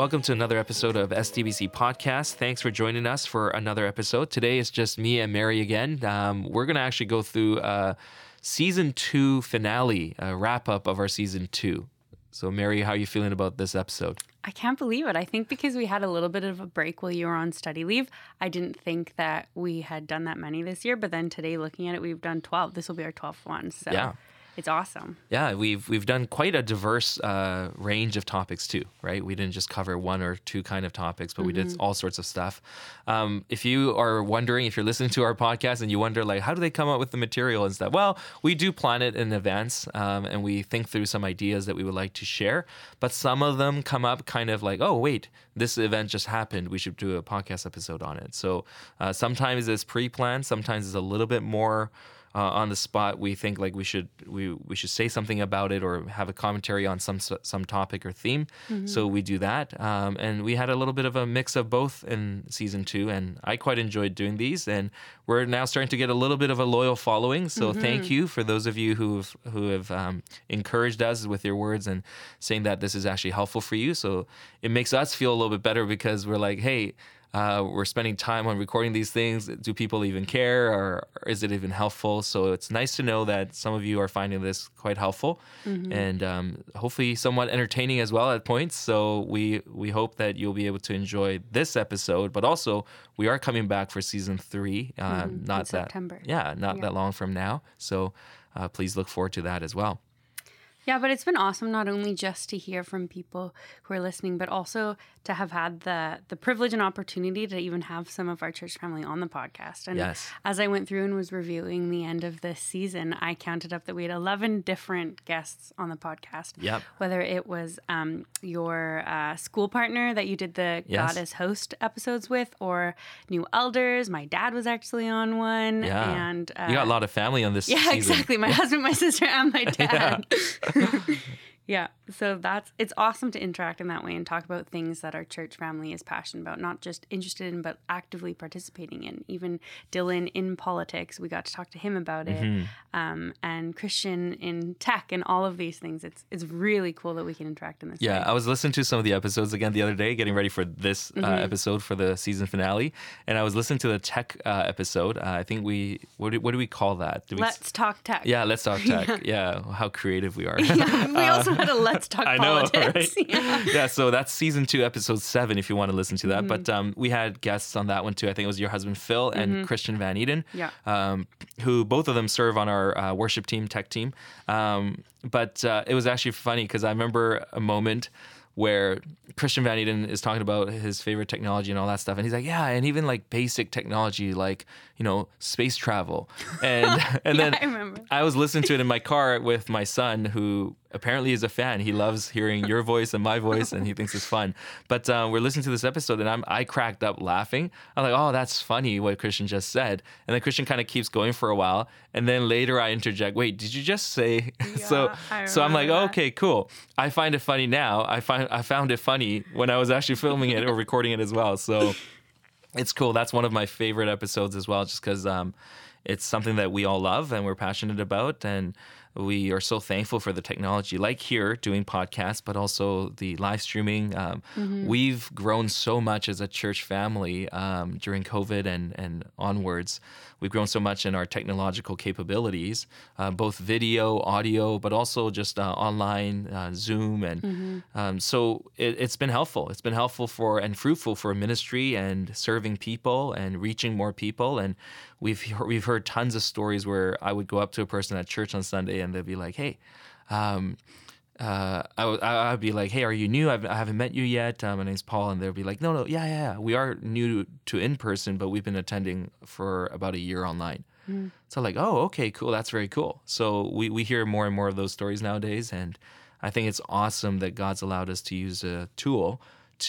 Welcome to another episode of SDBC Podcast. Thanks for joining us for another episode. Today it's just me and Mary again. Um, we're going to actually go through a season two finale, a wrap up of our season two. So, Mary, how are you feeling about this episode? I can't believe it. I think because we had a little bit of a break while you were on study leave, I didn't think that we had done that many this year. But then today, looking at it, we've done 12. This will be our 12th one. So Yeah. It's awesome. Yeah, we've we've done quite a diverse uh, range of topics too, right? We didn't just cover one or two kind of topics, but we did all sorts of stuff. Um, if you are wondering, if you're listening to our podcast and you wonder like, how do they come up with the material and stuff? Well, we do plan it in advance, um, and we think through some ideas that we would like to share. But some of them come up kind of like, oh wait, this event just happened. We should do a podcast episode on it. So uh, sometimes it's pre-planned, sometimes it's a little bit more uh, on the spot we think like we should we we should say something about it or have a commentary on some some topic or theme. So we do that um, and we had a little bit of a mix of both in season two and i quite enjoyed doing these and we're now starting to get a little bit of a loyal following. So thank you for those of you who've who have um, encouraged us with your words and saying that this is actually helpful for you. So it makes us feel a little bit better because we're like hey uh, we're spending time on recording these things. Do people even care, or, or is it even helpful? So it's nice to know that some of you are finding this quite helpful, and um, hopefully somewhat entertaining as well at points. So we we hope that you'll be able to enjoy this episode, but also we are coming back for season three. Um, not that September. yeah, not that long from now. So uh, please look forward to that as well. Yeah, but it's been awesome not only just to hear from people who are listening, but also to have had the the privilege and opportunity to even have some of our church family on the podcast. And Yes. as I went through and was reviewing the end of this season, I counted up that we had 11 different guests on the podcast. Yep. Whether it was um, your uh, school partner that you did the Yes. God as Host episodes with, or new elders. My dad was actually on one. Yeah, And uh, you got a lot of family on this. yeah, season. exactly. My husband, my sister, and my dad. フフフ。Yeah. So that's it's awesome to interact in that way and talk about things that our church family is passionate about, not just interested in, but actively participating in. Even Dylan in politics, we got to talk to him about it, Mm-hmm. um, and Christian in tech and all of these things. It's it's really cool that we can interact in this. Yeah, way. I was listening to some of the episodes again the other day, getting ready for this uh, Mm-hmm. episode for the season finale, and I was listening to the tech uh, episode. Uh, I think we what do, what do we call that? Do we, Let's talk tech. yeah, let's talk tech. yeah. how creative we are. we also a let's talk I know, politics. right? Yeah. yeah, so that's season two, episode seven, if you want to listen to that. Mm-hmm. But um, we had guests on that one too. I think it was your husband Phil and Christian Van Eden, Mm-hmm. Yeah. um, who both of them serve on our uh, worship team, tech team. Um, but uh, it was actually funny because I remember a moment where Christian Van Eden is talking about his favorite technology and all that stuff, and he's like, "Yeah, and even like basic technology, like you know, space travel." And and Yeah, then I remember. I was listening to it in my car with my son, who apparently is a fan. He loves hearing your voice and my voice, and he thinks it's fun. But uh, we're listening to this episode, and I'm I cracked up laughing. I'm like, "Oh, that's funny what Christian just said." And then Christian kind of keeps going for a while, and then later I interject, "Wait, did you just say?" so I so I'm like, oh. "Okay, cool." I find it funny now. I find I found it funny when I was actually filming it or recording it as well. So it's cool. That's one of my favorite episodes as well, just because um, it's something that we all love and we're passionate about, and we are so thankful for the technology, like here doing podcasts, but also the live streaming. Um, We've grown so much as a church family um, during COVID and and onwards. We've grown so much in our technological capabilities, uh, both video, audio, but also just uh, online, uh, Zoom, and um, so it, it's been helpful. It's been helpful for and fruitful for ministry and serving people and reaching more people. And we've we've heard tons of stories where I would go up to a person at church on Sunday and they'd be like, "Hey." Um, uh, I would be like, "Hey, are you new? I've, I haven't met you yet. Uh, my name's Paul." And they'd be like, "No, no, yeah, yeah, yeah. We are new to in person, but we've been attending for about a year online." So like, oh, okay, cool. That's very cool. So we we hear more and more of those stories nowadays, and I think it's awesome that God's allowed us to use a tool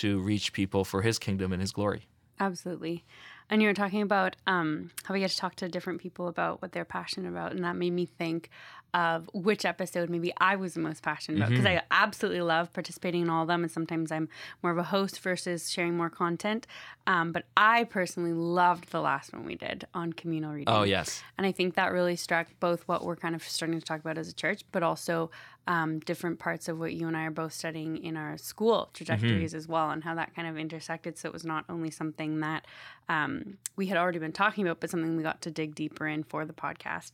to reach people for His kingdom and His glory. Absolutely. And you were talking about um, how we get to talk to different people about what they're passionate about, and that made me think of which episode maybe I was the most passionate about because Mm-hmm. I absolutely love participating in all of them, and sometimes I'm more of a host versus sharing more content. Um, but I personally loved the last one we did on communal reading. Oh yes. And I think that really struck both what we're kind of starting to talk about as a church, but also um, different parts of what you and I are both studying in our school trajectories as well, and how that kind of intersected. So it was not only something that um, we had already been talking about, but something we got to dig deeper in for the podcast.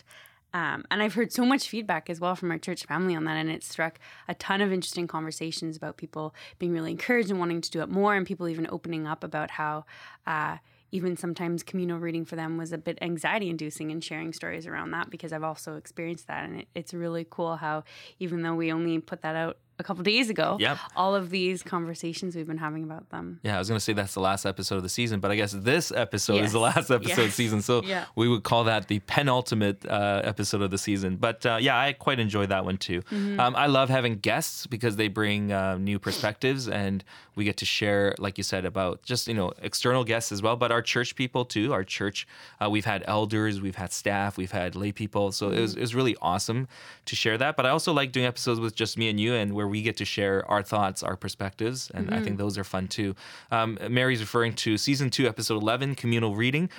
Um, and I've heard so much feedback as well from our church family on that, and it struck a ton of interesting conversations about people being really encouraged and wanting to do it more, and people even opening up about how uh, even sometimes communal reading for them was a bit anxiety inducing and sharing stories around that because I've also experienced that, and it, it's really cool how even though we only put that out a couple days ago, Yep. all of these conversations we've been having about them. Yeah, I was gonna say that's the last episode of the season, but I guess this episode is the last episode of Yes. season, so Yeah. we would call that the penultimate uh, episode of the season. But uh, yeah, I quite enjoy that one too. Mm-hmm. Um, I love having guests because they bring uh, new perspectives, and we get to share, like you said, about just you know external guests as well, but our church people too. Our church, uh, we've had elders, we've had staff, we've had lay people, so it was Mm-hmm. it was really awesome to share that. But I also like doing episodes with just me and you, and where we get to share our thoughts, our perspectives, and I think those are fun too. Um, Mary's referring to season two, episode eleven, communal reading.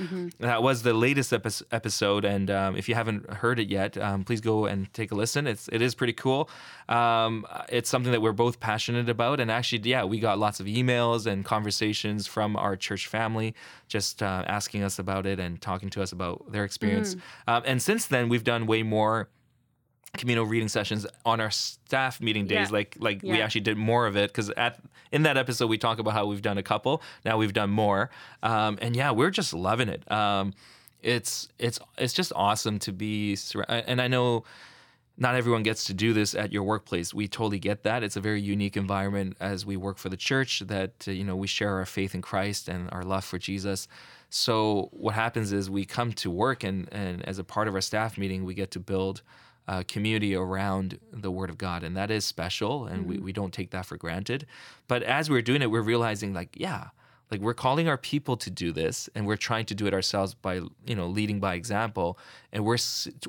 That was the latest epi- episode, and um, if you haven't heard it yet, um, please go and take a listen. It's it is pretty cool. Um, it's something that we're both passionate about, and actually, yeah, we got lots of emails and conversations from our church family, just uh, asking us about it and talking to us about their experience. Um, and since then, we've done way more communal reading sessions on our staff meeting days Yeah. like like we actually did more of it because at in that episode we talk about how we've done a couple now we've done more um, and yeah we're just loving it um, it's it's it's just awesome to be and i know not everyone gets to do this at your workplace. We totally get that. It's a very unique environment as we work for the church that uh, you know we share our faith in Christ and our love for Jesus. So what happens is we come to work and and as a part of our staff meeting we get to build a community around the Word of God, and that is special, and we, mm-hmm. we don't take that for granted. But as we're doing it, we're realizing like yeah, like we're calling our people to do this and we're trying to do it ourselves by you know leading by example and we're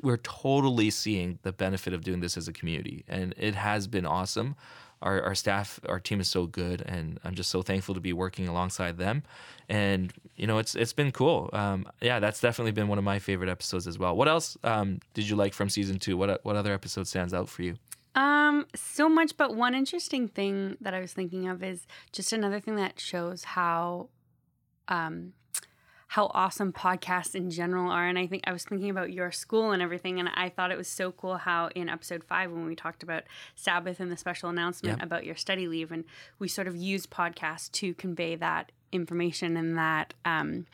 we're totally seeing the benefit of doing this as a community and it has been awesome. Our, our staff our team is so good and i'm just so thankful to be working alongside them and you know it's it's been cool. Um, yeah that's definitely been one of my favorite episodes as well. What else um, did you like from season two? What what other episode stands out for you Um, so much, but one interesting thing that I was thinking of is just another thing that shows how um how awesome podcasts in general are. And I think I was thinking about your school and everything, and I thought it was so cool how in episode five, when we talked about Sabbath and the special announcement Yeah. about your study leave, and we sort of used podcasts to convey that information and that um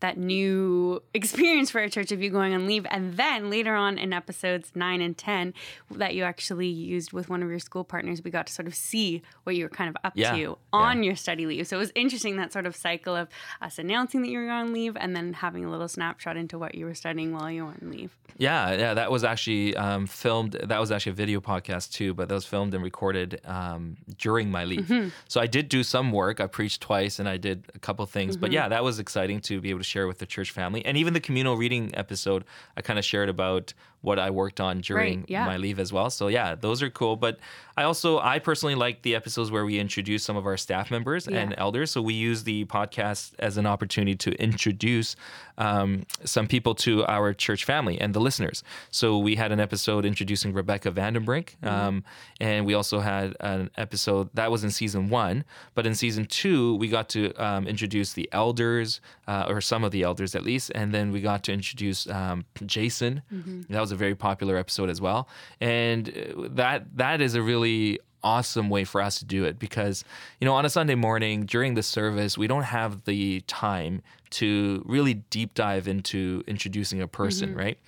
that new experience for a church of you going on leave. And then later on in episodes nine and 10, that you actually used with one of your school partners, we got to sort of see what you were kind of up Yeah, to on your study leave. So it was interesting that sort of cycle of us announcing that you were going on leave and then having a little snapshot into what you were studying while you were on leave. Yeah, yeah, that was actually um, filmed. That was actually a video podcast too, but that was filmed and recorded um, during my leave. Mm-hmm. So I did do some work. I preached twice and I did a couple things. But Mm-hmm. yeah, that was exciting to be able to share with the church family. And even the communal reading episode, I kind of shared about what I worked on during yeah. my leave as well. So yeah, those are cool. But I also, I personally like the episodes where we introduce some of our staff members and elders. So we use the podcast as an opportunity to introduce um, some people to our church family and the listeners. So we had an episode introducing Rebecca Vandenbrink, um, and we also had an episode that was in season one. But in season two, we got to um, introduce the elders, uh, or some of the elders at least, and then we got to introduce um, Jason. That was a very popular episode as well, and uh, that that is a really awesome way for us to do it because you know on a sunday morning during the service we don't have the time to really deep dive into introducing a person right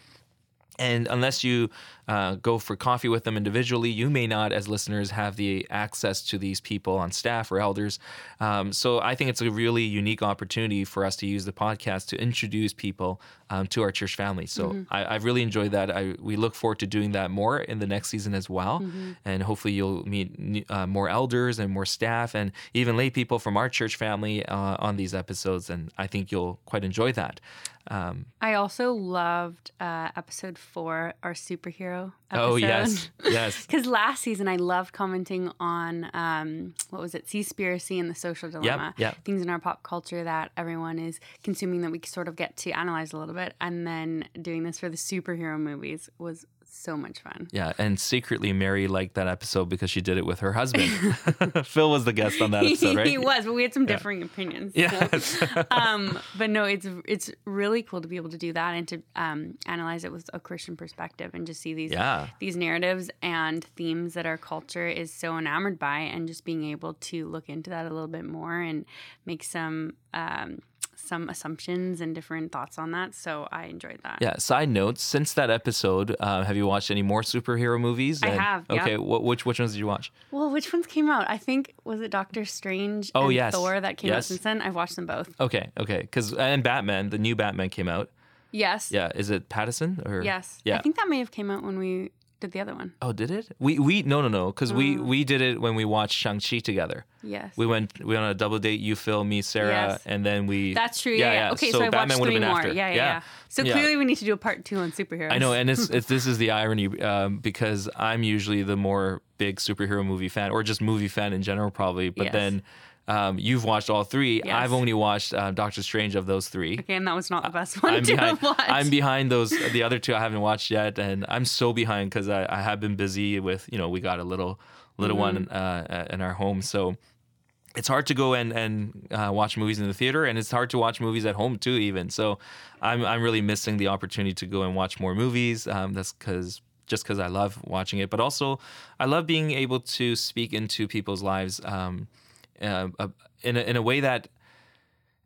And unless you uh, go for coffee with them individually, you may not, as listeners, have the access to these people on staff or elders. Um, so I think it's a really unique opportunity for us to use the podcast to introduce people um, to our church family. So Mm-hmm. I, I've really enjoyed that. I, we look forward to doing that more in the next season as well. Mm-hmm. And hopefully you'll meet uh, more elders and more staff and even lay people from our church family uh, on these episodes. And I think you'll quite enjoy that. Um, I also loved uh, episode four, our superhero episode. oh, yes. Yes. Because last season I loved commenting on um, what was it, Seaspiracy and the social dilemma. yep. Things in our pop culture that everyone is consuming that we sort of get to analyze a little bit. And then doing this for the superhero movies was so much fun. Yeah, and secretly Mary liked that episode because she did it with her husband. Phil was the guest on that episode, right? he was, but we had some differing opinions. so- um, but no, it's it's really cool to be able to do that and to um, analyze it with a Christian perspective and just see these Yeah. these narratives and themes that our culture is so enamored by, and just being able to look into that a little bit more and make some um, some assumptions and different thoughts on that. So I enjoyed that. yeah. Side notes: Since that episode, uh, have you watched any more superhero movies? I have, yeah. Okay, what, which which ones did you watch? Well, which ones came out? I think was it Doctor Strange Oh, and yes. Thor that came out Yes. since then. I've watched them both. Okay, okay, because and Batman, the new Batman came out. Yes. Yeah, is it Pattinson or? Yes. Yeah. I think that may have came out when we did the other one. Oh, did it? We we no no no because we Mm. we did it when we watched Shang Chi together. Yes. We went we went on a double date. You, Phil, me, Sarah, Yes. and then we. That's true. Yeah. yeah, Okay. So, I watched would've three more. after. Yeah, yeah. Yeah. So Yeah. clearly we need to do a part two on superheroes. I know, and it's, it's this is the irony um, because I'm usually the more big superhero movie fan, or just movie fan in general, probably. But Yes. then um, you've watched all three. Yes. I've only watched uh, Doctor Strange of those three. Okay, and that was not the best one I'm to behind. have watched. I'm behind those. The other two I haven't watched yet, and I'm so behind because I, I have been busy with you know we got a little little one Mm-hmm. uh, in our home, so it's hard to go and and uh, watch movies in the theater, and it's hard to watch movies at home too. Even so, I'm I'm really missing the opportunity to go and watch more movies. Um, that's because just because I love watching it, but also I love being able to speak into people's lives um, uh, uh, in a, in a way that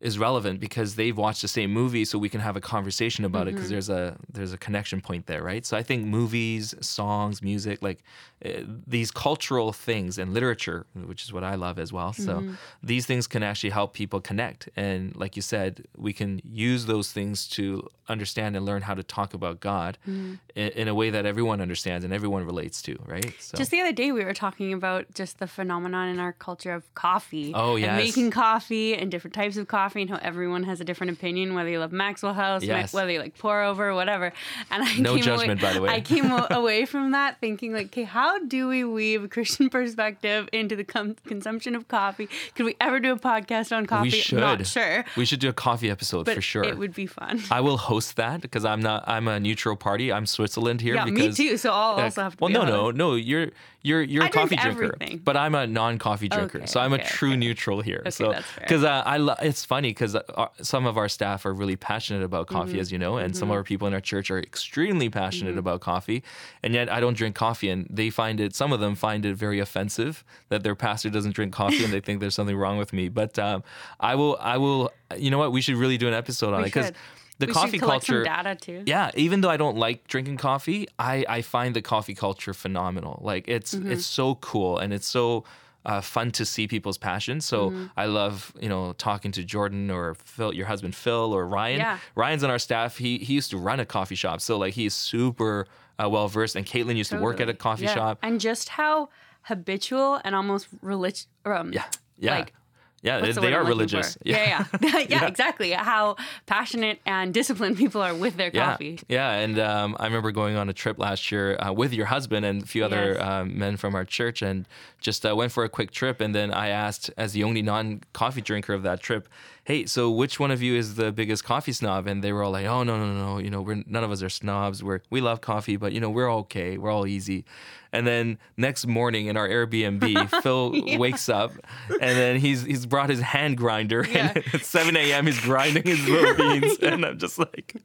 is relevant because they've watched the same movie so we can have a conversation about it because mm-hmm. there's a there's a connection point there right? So i think movies songs music like uh, these cultural things and literature which is what i love as well so mm-hmm. these things can actually help people connect. And like you said we can use those things to understand and learn how to talk about god mm. in, in a way that everyone understands and everyone relates to right? So Just the other day, we were talking about just the phenomenon in our culture of coffee. Oh, And yes. making coffee and different types of coffee and how everyone has a different opinion, whether you love Maxwell House, Yes. whether you like pour over whatever. And I No came judgment, away, by the way. I came away from that thinking like, okay, how do we weave a Christian perspective into the com- consumption of coffee? Could we ever do a podcast on coffee? we should Not sure. we should do a coffee episode But for sure it would be fun. I will host that because I'm not. I'm a neutral party. I'm Switzerland here. Yeah, me too, so I'll also have to Well, no, on no, no. You're you're you're a I drink coffee drinker, but I'm a non-coffee drinker. Okay, so I'm a true okay. neutral here. Okay, so because uh, I lo- it's funny because uh, some of our staff are really passionate about coffee, Mm-hmm. as you know, and some of our people in our church are extremely passionate about coffee, and yet I don't drink coffee, and they find it. Some of them find it very offensive that their pastor doesn't drink coffee, and they think there's something wrong with me. But um, I will. I will. You know what? We should really do an episode on We it because the we coffee culture some data too. yeah even though i don't like drinking coffee i i find the coffee culture phenomenal like it's Mm-hmm. it's so cool and it's so uh, fun to see people's passion so Mm-hmm. i love you know talking to jordan or phil your husband phil or ryan Yeah. ryan's on our staff he he used to run a coffee shop so like he's super uh, well versed and caitlin used to work at a Totally. coffee Yeah. shop And just how habitual and almost religious. Um, yeah yeah Like, yeah they, what's they word are religious for? Yeah, yeah, yeah, exactly. How passionate and disciplined people are with their Yeah, coffee. yeah, and um, I remember going on a trip last year uh, with your husband and a few other Yes. um, men from our church, and just uh, went for a quick trip. And then I asked, as the only non-coffee drinker of that trip, "Hey, so which one of you is the biggest coffee snob?" And they were all like, "Oh, no, no, no, you know, we're none of us are snobs. We're we love coffee, but you know, we're okay. We're all easy." And then next morning in our Airbnb, Phil wakes up, and then he's he's brought his hand grinder, Yeah. and at 7 a.m. he's grinding his little beans, and I'm just like,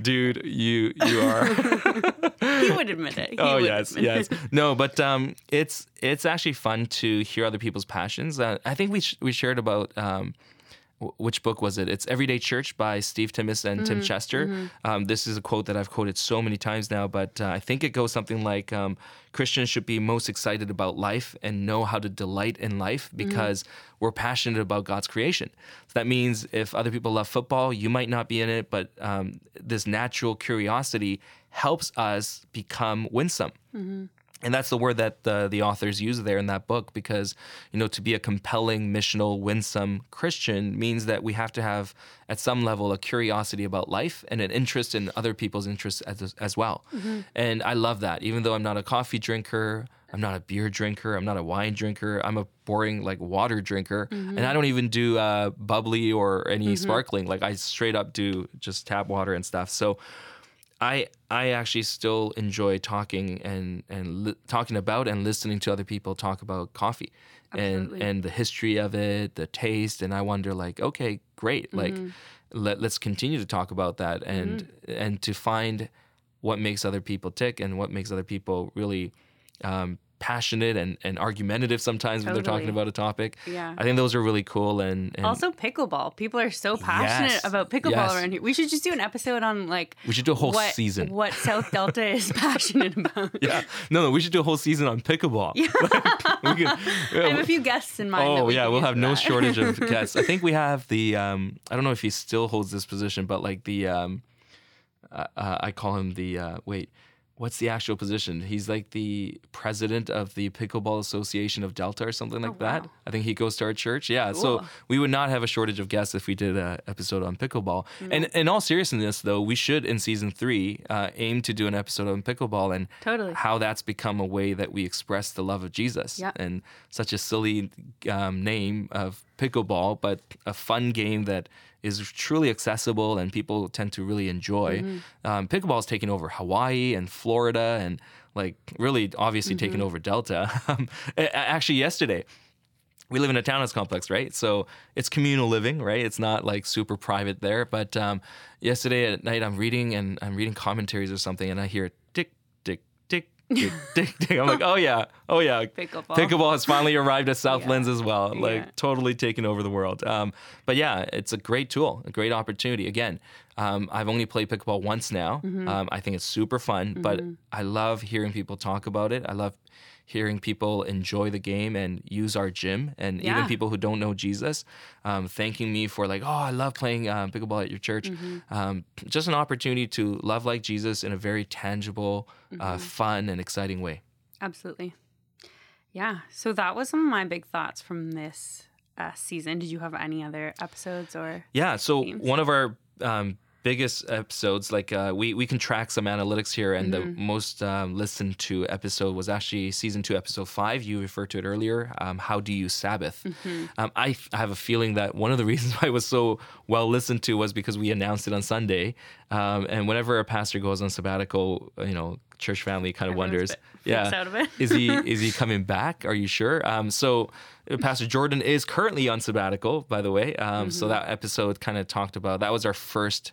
dude, you you are. He would admit it. He oh would yes, yes. it. No, but um, it's it's actually fun to hear other people's passions. Uh, I think we sh- we shared about um, which book was it? It's Everyday Church by Steve Timmis and Tim Chester. Um, this is a quote that I've quoted so many times now, but uh, I think it goes something like um, Christians should be most excited about life and know how to delight in life because we're passionate about God's creation. So that means if other people love football, you might not be in it, but um, this natural curiosity helps us become winsome and that's the word that the, the authors use there in that book because you know to be a compelling missional winsome christian means that we have to have at some level a curiosity about life and an interest in other people's interests as, as well. Mm-hmm. And i love that. Even though i'm not a coffee drinker i'm not a beer drinker i'm not a wine drinker i'm a boring like water drinker. Mm-hmm. And i don't even do uh, bubbly or any mm-hmm. sparkling. Like i straight up do just tap water and stuff. So I I actually still enjoy talking and and li- talking about and listening to other people talk about coffee and Absolutely. and the history of it, the taste, and I wonder like, okay, great, like let let's continue to talk about that and and to find what makes other people tick and what makes other people really um, passionate and, and argumentative sometimes when they're talking about a topic. Yeah. I think those are really cool and, and Also, pickleball. People are so passionate Yes, about pickleball yes. around here. We should just do an episode on like we should do a whole what season. what South Delta is passionate about. Yeah, no, no, we should do a whole season on pickleball. Like, we could- I have a few guests in mind. that Oh we yeah, we'll have for no that. shortage of guests. I think we have the um, I don't know if he still holds this position, but like the um, uh, uh, I call him the uh, wait, what's the actual position? He's like the president of the Pickleball Association of Delta or something like that. Oh, wow. I think he goes to our church. Yeah, so we would not have a shortage of guests if we did an episode on pickleball. And in all seriousness, though, we should in season three uh, aim to do an episode on pickleball and Totally. how that's become a way that we express the love of Jesus. Yep. And such a silly um, name of pickleball, but a fun game that is truly accessible and people tend to really enjoy. Mm-hmm. Um, pickleball is taking over Hawaii and Florida and like really obviously taking Mm-hmm. over Delta. Um, actually, yesterday, we live in a townhouse complex, right? So it's communal living, right? It's not like super private there. But um, yesterday at night, I'm reading and I'm reading commentaries or something, and I hear tick, tick, tick, tick, tick, tick. I'm like, oh yeah, oh yeah, Pickleball. Pickleball has finally arrived at south Southlands as well, like Yeah. totally taking over the world. Um, but yeah, it's a great tool, a great opportunity. Again, um, I've only played pickleball once now. Mm-hmm. Um, I think it's super fun, but I love hearing people talk about it. I love hearing people enjoy the game and use our gym, and even people who don't know Jesus, um, thanking me for like, oh, I love playing um, pickleball at your church. Mm-hmm. Um, just an opportunity to love like Jesus in a very tangible, Mm-hmm. uh, fun, and exciting way. Absolutely. Yeah. So that was some of my big thoughts from this uh, season. Did you have any other episodes or? Yeah. So themes. one of our um, biggest episodes, like uh, we we can track some analytics here, and Mm-hmm. the most um, listened to episode was actually season two, episode five. You referred to it earlier. Um, How do you Sabbath? Mm-hmm. Um, I, f- I have a feeling that one of the reasons why it was so well listened to was because we announced it on Sunday. Um, and whenever a pastor goes on sabbatical, you know, church family kind of Everyone's wonders, yeah, out of it. is he is he coming back? Are you sure? Um, so uh, Pastor Jordan is currently on sabbatical, by the way. Um, So Mm-hmm. that episode kind of talked about that was our first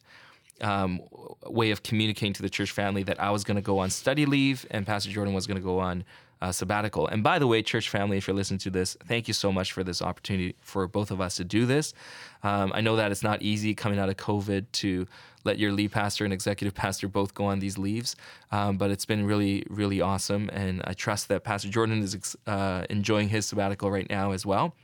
um, way of communicating to the church family that I was going to go on study leave and Pastor Jordan was going to go on uh, sabbatical. And by the way, church family, if you're listening to this, thank you so much for this opportunity for both of us to do this. Um, I know that it's not easy coming out of COVID to let your lead pastor and executive pastor both go on these leaves, um, but it's been really, really awesome. And I trust that Pastor Jordan is uh, enjoying his sabbatical right now as well.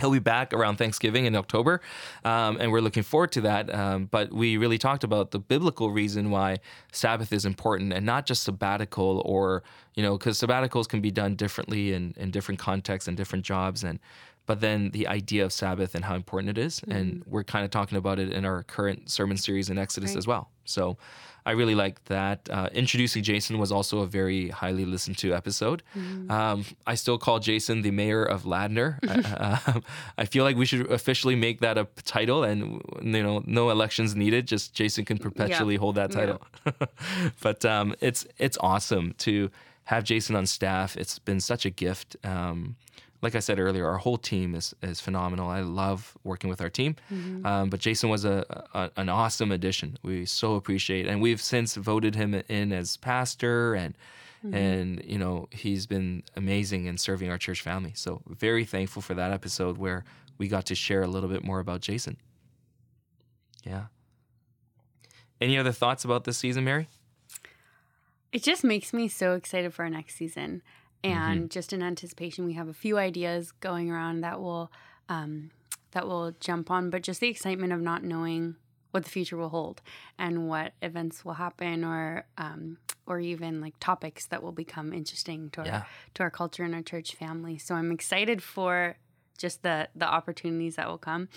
He'll be back around Thanksgiving in October, um, and we're looking forward to that. Um, but we really talked about the biblical reason why Sabbath is important, and not just sabbatical, or you know, because sabbaticals can be done differently in, in different contexts and different jobs, and but then the idea of Sabbath and how important it is. and we're kind of talking about it in our current sermon series in Exodus Right. as well. So I really like that. Uh, introducing Jason was also a very highly listened to episode. Um, I still call Jason the mayor of Ladner. I, I feel like we should officially make that a title, and you know, no elections needed. Just Jason can perpetually hold that Yeah. title. but um, it's it's awesome to have Jason on staff. It's been such a gift. Um, like I said earlier, our whole team is is phenomenal. I love working with our team. Um, but Jason was a, a an awesome addition. We so appreciate, and we've since voted him in as pastor, and and you know he's been amazing in serving our church family. So very thankful for that episode where we got to share a little bit more about Jason. Yeah. Any other thoughts about this season, Mary? It just makes me so excited for our next season. And mm-hmm. just in anticipation, we have a few ideas going around that will um, that will jump on, but just the excitement of not knowing what the future will hold and what events will happen or um, or even like topics that will become interesting to our yeah. to our culture and our church family. So I'm excited for just the the opportunities that will come.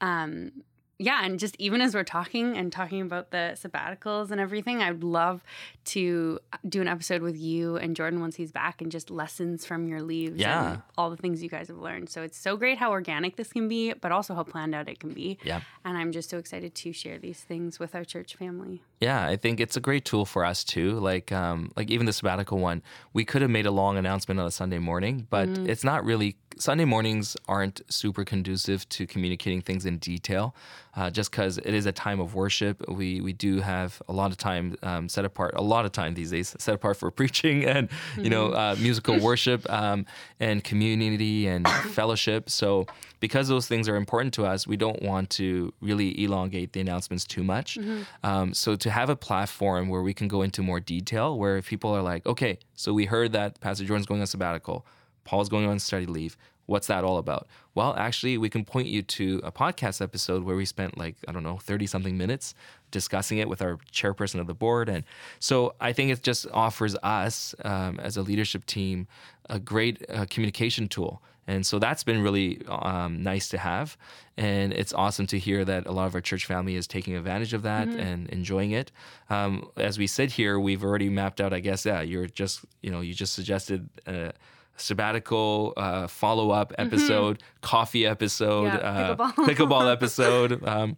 Um, yeah, and just even as we're talking and talking about the sabbaticals and everything, I'd love to do an episode with you and Jordan once he's back and just lessons from your leaves yeah. and all the things you guys have learned. So it's so great how organic this can be, but also how planned out it can be. Yeah. And I'm just so excited to share these things with our church family. Yeah, I think it's a great tool for us too. Like um like even the sabbatical one, we could have made a long announcement on a Sunday morning, but mm. it's not really Sunday mornings aren't super conducive to communicating things in detail, uh, just because it is a time of worship. We we do have a lot of time um, set apart, a lot of time these days set apart for preaching and you know mm-hmm. uh, musical worship um, and community and fellowship. So because those things are important to us, we don't want to really elongate the announcements too much. Mm-hmm. Um, so to have a platform where we can go into more detail, where if people are like, okay, so we heard that Pastor Jordan's going on sabbatical Paul's going on study leave. What's that all about? Well, actually, we can point you to a podcast episode where we spent like, I don't know, 30 something minutes discussing it with our chairperson of the board. And so I think it just offers us um, as a leadership team a great uh, communication tool. And so that's been really um, nice to have. And it's awesome to hear that a lot of our church family is taking advantage of that mm-hmm. and enjoying it. Um, as we sit here, we've already mapped out, I guess, yeah, you're just, you know, you just suggested. Uh, sabbatical uh, follow up mm-hmm. episode, mm-hmm. coffee episode, yeah, uh, pickleball. pickleball episode. Um,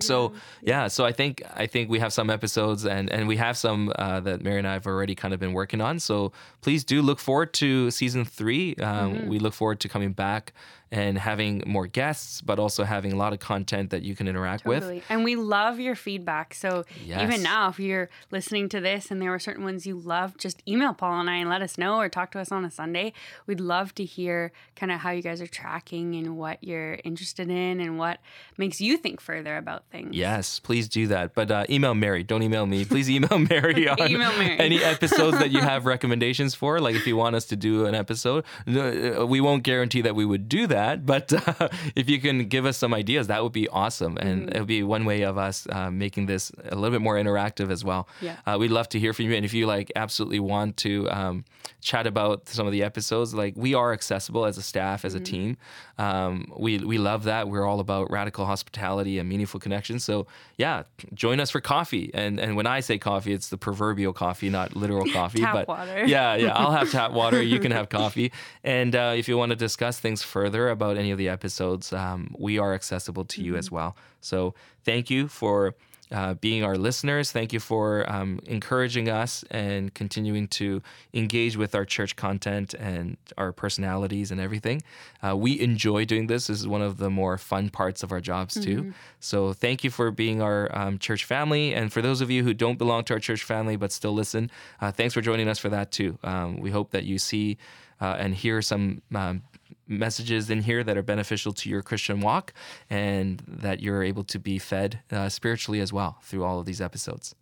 so yeah, so I think I think we have some episodes and and we have some uh, that Mary and I have already kind of been working on. So please do look forward to season three. Um, mm-hmm. We look forward to coming back and having more guests, but also having a lot of content that you can interact totally. with. And we love your feedback. So yes. even now, if you're listening to this and there were certain ones you love, just email Paul and I and let us know or talk to us on a Sunday. We'd love to hear kind of how you guys are tracking and what you're interested in and what makes you think further about things. Yes, please do that. But uh, email Mary. Don't email me. Please email Mary on email Mary. any episodes that you have recommendations for. Like if you want us to do an episode, uh, we won't guarantee that we would do that that, but uh, if you can give us some ideas, that would be awesome. And mm-hmm. it would be one way of us uh, making this a little bit more interactive as well. Yeah. Uh, we'd love to hear from you. And if you like absolutely want to um, chat about some of the episodes, like we are accessible as a staff, as mm-hmm. a team. Um, we, we love that. We're all about radical hospitality and meaningful connections. So yeah, join us for coffee. And, and when I say coffee, it's the proverbial coffee, not literal coffee. tap but water. yeah, yeah, I'll have tap water. You can have coffee. And uh, if you want to discuss things further about any of the episodes, um, we are accessible to you mm-hmm. as well. So thank you for uh, being our listeners. Thank you for um, encouraging us and continuing to engage with our church content and our personalities and everything. Uh, we enjoy doing this. This is one of the more fun parts of our jobs, too. Mm-hmm. So, thank you for being our um, church family. And for those of you who don't belong to our church family but still listen, uh, thanks for joining us for that, too. Um, we hope that you see uh, and hear some um, messages in here that are beneficial to your Christian walk and that you're able to be fed uh, spiritually as well through all of these episodes.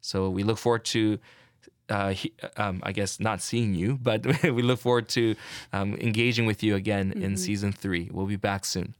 So we look forward to. Uh, he, um, I guess not seeing you, but we look forward to um, engaging with you again mm-hmm. in season three. We'll be back soon.